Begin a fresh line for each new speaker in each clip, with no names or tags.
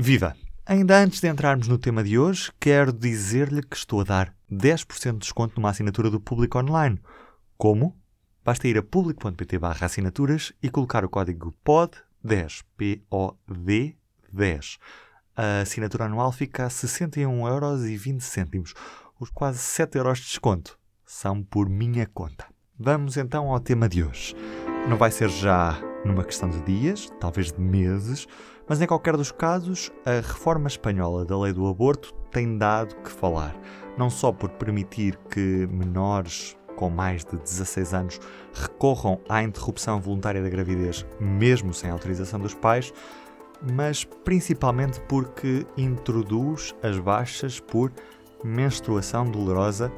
Viva! Ainda antes de entrarmos no tema de hoje, quero dizer-lhe que estou a dar 10% de desconto numa assinatura do Público Online. Como? Basta ir a público.pt barra assinaturas e colocar o código POD10, P-O-D 10. A assinatura anual fica a 61,20€. Os quase 7 euros de desconto são por minha conta. Vamos então ao tema de hoje. Não vai ser já numa questão de dias, talvez de meses, mas em qualquer dos casos, a reforma espanhola da lei do aborto tem dado que falar. Não só por permitir que menores com mais de 16 anos recorram à interrupção voluntária da gravidez, mesmo sem autorização dos pais, mas principalmente porque introduz as baixas por menstruação dolorosa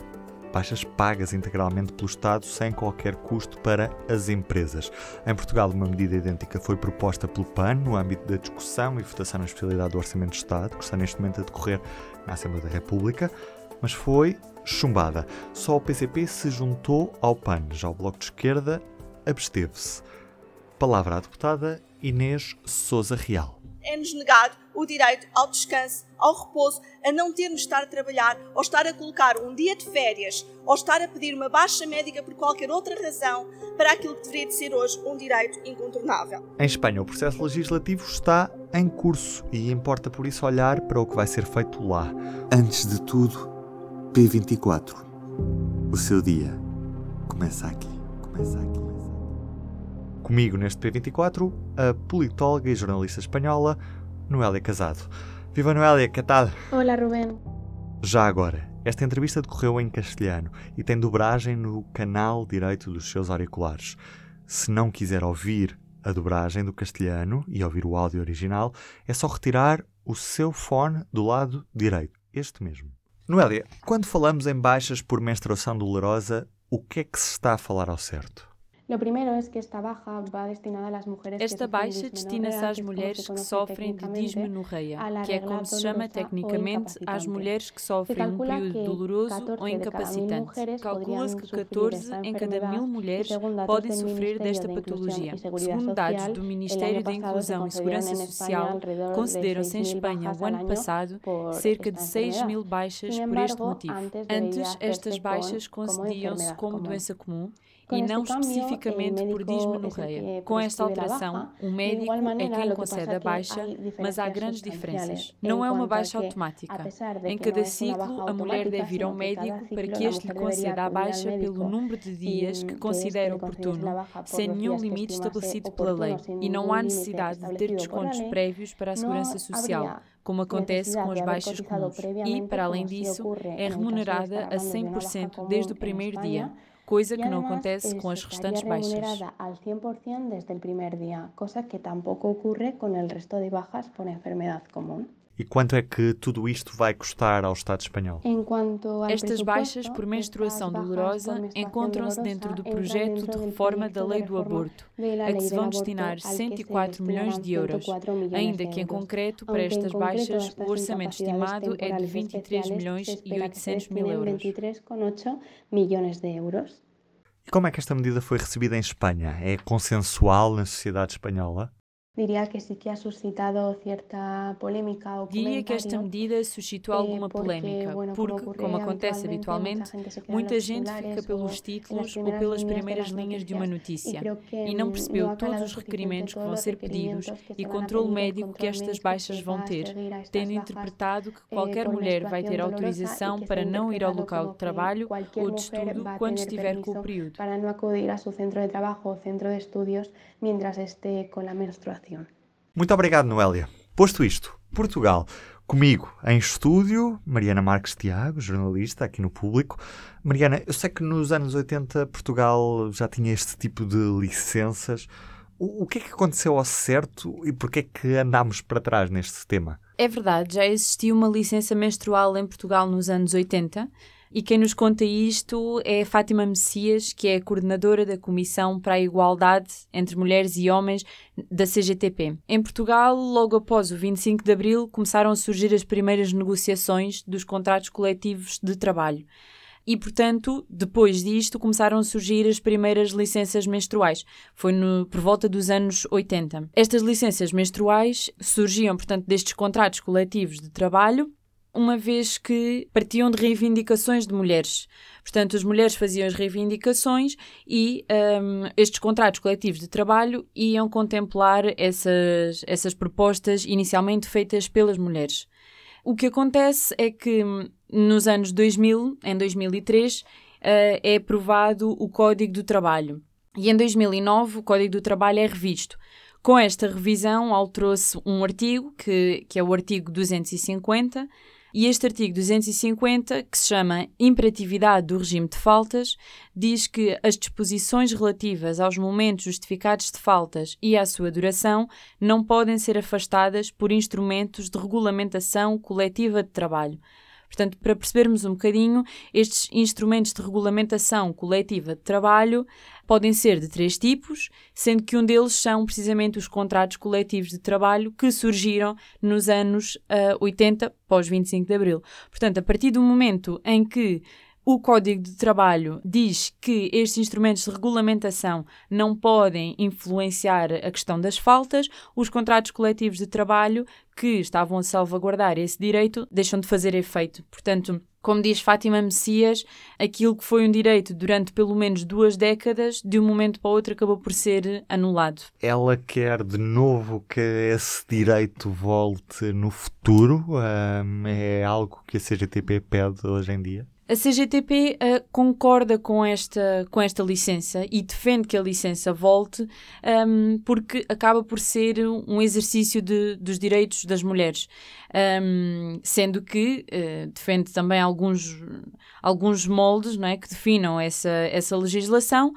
baixas pagas integralmente pelo Estado sem qualquer custo para as empresas. Em Portugal, uma medida idêntica foi proposta pelo PAN no âmbito da discussão e votação na especialidade do Orçamento de Estado, que está neste momento a decorrer na Assembleia da República, mas foi chumbada. Só o PCP se juntou ao PAN, já o Bloco de Esquerda absteve-se. Palavra à deputada Inês Souza Real
é-nos negado o direito ao descanso, ao repouso, a não termos de estar a trabalhar, ou estar a colocar um dia de férias, ou estar a pedir uma baixa médica por qualquer outra razão, para aquilo que deveria de ser hoje um direito incontornável.
Em Espanha, o processo legislativo está em curso e importa por isso olhar para o que vai ser feito lá. Antes de tudo, P24. O seu dia começa aqui. Começa aqui. Comigo neste P24, a politóloga e jornalista espanhola Noélia Casado. Viva Noélia, que tal?
Olá, Rubén.
Já agora, esta entrevista decorreu em castelhano e tem dobragem no canal direito dos seus auriculares. Se não quiser ouvir a dobragem do castelhano e ouvir o áudio original, é só retirar o seu fone do lado direito, este mesmo. Noélia, quando falamos em baixas por menstruação dolorosa, o que é que se está a falar ao certo?
Esta baixa destina-se às mulheres que sofrem de dismenorreia, que é como se chama tecnicamente às mulheres que sofrem um período doloroso ou incapacitante. Calcula-se que 14 em cada mil mulheres podem sofrer desta patologia. Segundo dados do Ministério da Inclusão e Segurança Social, concederam-se em Espanha o ano passado cerca de 6 mil baixas por este motivo. Antes, estas baixas concediam-se como doença comum e não especificamente por dismenorreia. Com esta alteração, o médico é quem concede a baixa, mas há grandes diferenças. Não é uma baixa automática. Em cada ciclo, a mulher deve ir ao médico para que este lhe conceda a baixa pelo número de dias que considera oportuno, sem nenhum limite estabelecido pela lei, e não há necessidade de ter descontos prévios para a segurança social como acontece com as baixas comuns, e, para além disso, é remunerada a 100% desde o primeiro dia, coisa que não acontece com as restantes baixas.
al 100% desde el primer día, cosa que tampoco ocurre con el resto de bajas por enfermedad común.
E quanto é que tudo isto vai custar ao Estado espanhol?
Estas baixas por menstruação dolorosa encontram-se dentro do projeto de reforma da lei do aborto, a que se vão destinar 104 milhões de euros, ainda que em concreto para estas baixas o orçamento estimado é de 23 milhões e 800 mil euros.
E como é que esta medida foi recebida em Espanha? É consensual na sociedade espanhola?
Diria que sí que ha suscitado cierta polémica
Diria que esta medida suscitou alguma polémica, porque, como acontece habitualmente, muita gente fica pelos títulos ou pelas primeiras linhas de uma notícia e não percebeu todos os requerimentos que vão ser pedidos e controle médico que estas baixas vão ter, tendo interpretado que qualquer mulher vai ter autorização para não ir ao local de trabalho ou de estudo quando estiver com o período.
Para não acudir ao seu centro de trabalho ou centro de estudos mientras esté com a menstruação.
Muito obrigado, Noélia. Posto isto, Portugal. Comigo em estúdio, Mariana Marques Tiago, jornalista aqui no público. Mariana, eu sei que nos anos 80 Portugal já tinha este tipo de licenças. O, o que é que aconteceu ao certo e porquê é que andámos para trás neste tema?
É verdade, já existia uma licença menstrual em Portugal nos anos 80 e quem nos conta isto é Fátima Messias, que é a coordenadora da Comissão para a Igualdade entre Mulheres e Homens da CGTP. Em Portugal, logo após o 25 de abril, começaram a surgir as primeiras negociações dos contratos coletivos de trabalho. e, portanto, depois disto começaram a surgir as primeiras licenças menstruais. Foi no, por volta dos anos 80. Estas licenças menstruais surgiam, portanto, destes contratos coletivos de trabalho uma vez que partiam de reivindicações de mulheres. Portanto, as mulheres faziam as reivindicações e um, estes contratos coletivos de trabalho iam contemplar essas, essas propostas inicialmente feitas pelas mulheres. O que acontece é que hum, nos anos 2000, em 2003, uh, é aprovado o Código do Trabalho. E em 2009 o Código do Trabalho é revisto. Com esta revisão alterou-se um artigo, que, que é o artigo 250, e este artigo 250, que se chama Imperatividade do regime de faltas, diz que as disposições relativas aos momentos justificados de faltas e à sua duração não podem ser afastadas por instrumentos de regulamentação coletiva de trabalho. Portanto, para percebermos um bocadinho, estes instrumentos de regulamentação coletiva de trabalho podem ser de três tipos, sendo que um deles são precisamente os contratos coletivos de trabalho que surgiram nos anos uh, 80, pós 25 de Abril. Portanto, a partir do momento em que o Código de Trabalho diz que estes instrumentos de regulamentação não podem influenciar a questão das faltas, os contratos coletivos de trabalho que estavam a salvaguardar esse direito deixam de fazer efeito. Portanto, como diz Fátima Messias, aquilo que foi um direito durante pelo menos duas décadas, de um momento para o outro acabou por ser anulado.
Ela quer de novo que esse direito volte no futuro? Um, é algo que a CGTP pede hoje em dia?
A CGTP uh, eh, concorda com esta, com esta licença e defende que a licença volte, um, ehm, porque acaba por ser um exercício de, dos direitos das mulheres, um, ehm, sendo que uh, defende também alguns, alguns moldes não é, que definam essa, essa legislação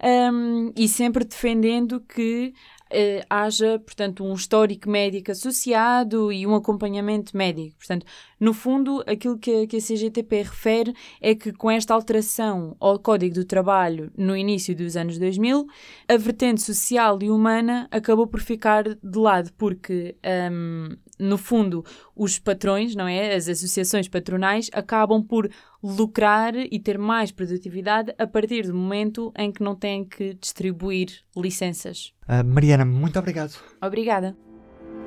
um, ehm, e sempre defendendo que uh, haja, portanto, um histórico médico associado e um acompanhamento médico. Portanto, no fundo, aquilo que, que a CGTP refere é que com esta alteração ao Código do Trabalho no início dos anos 2000, a vertente social e humana acabou por ficar de lado, porque um, no fundo, os patrões, não é? As associações patronais acabam por lucrar e ter mais produtividade a partir do momento em que não têm que distribuir licenças.
Uh, Mariana, muito obrigado.
Obrigada.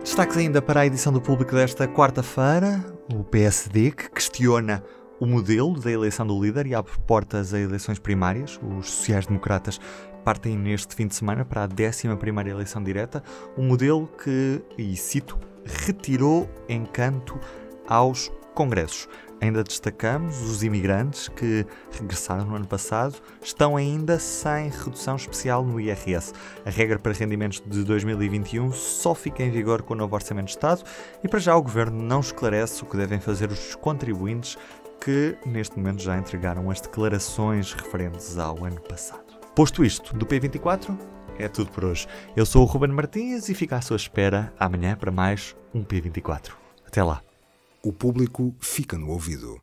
Destaques ainda para a edição do público desta quarta-feira, o PSD, que questiona o modelo da eleição do líder e abre portas a eleições primárias. Os sociais-democratas partem neste fim de semana para a 11 eleição direta, um modelo que, e cito, retirou encanto aos congressos. Ainda destacamos os imigrantes que regressaram no ano passado estão ainda sem redução especial no IRS. A regra para rendimentos de 2021 só fica em vigor com o novo Orçamento de Estado e para já o Governo não esclarece o que devem fazer os contribuintes que neste momento já entregaram as declarações referentes ao ano passado. Posto isto, do P24 é tudo por hoje. Eu sou o Ruben Martins e fico à sua espera amanhã para mais um P24. Até lá.
O público fica no ouvido.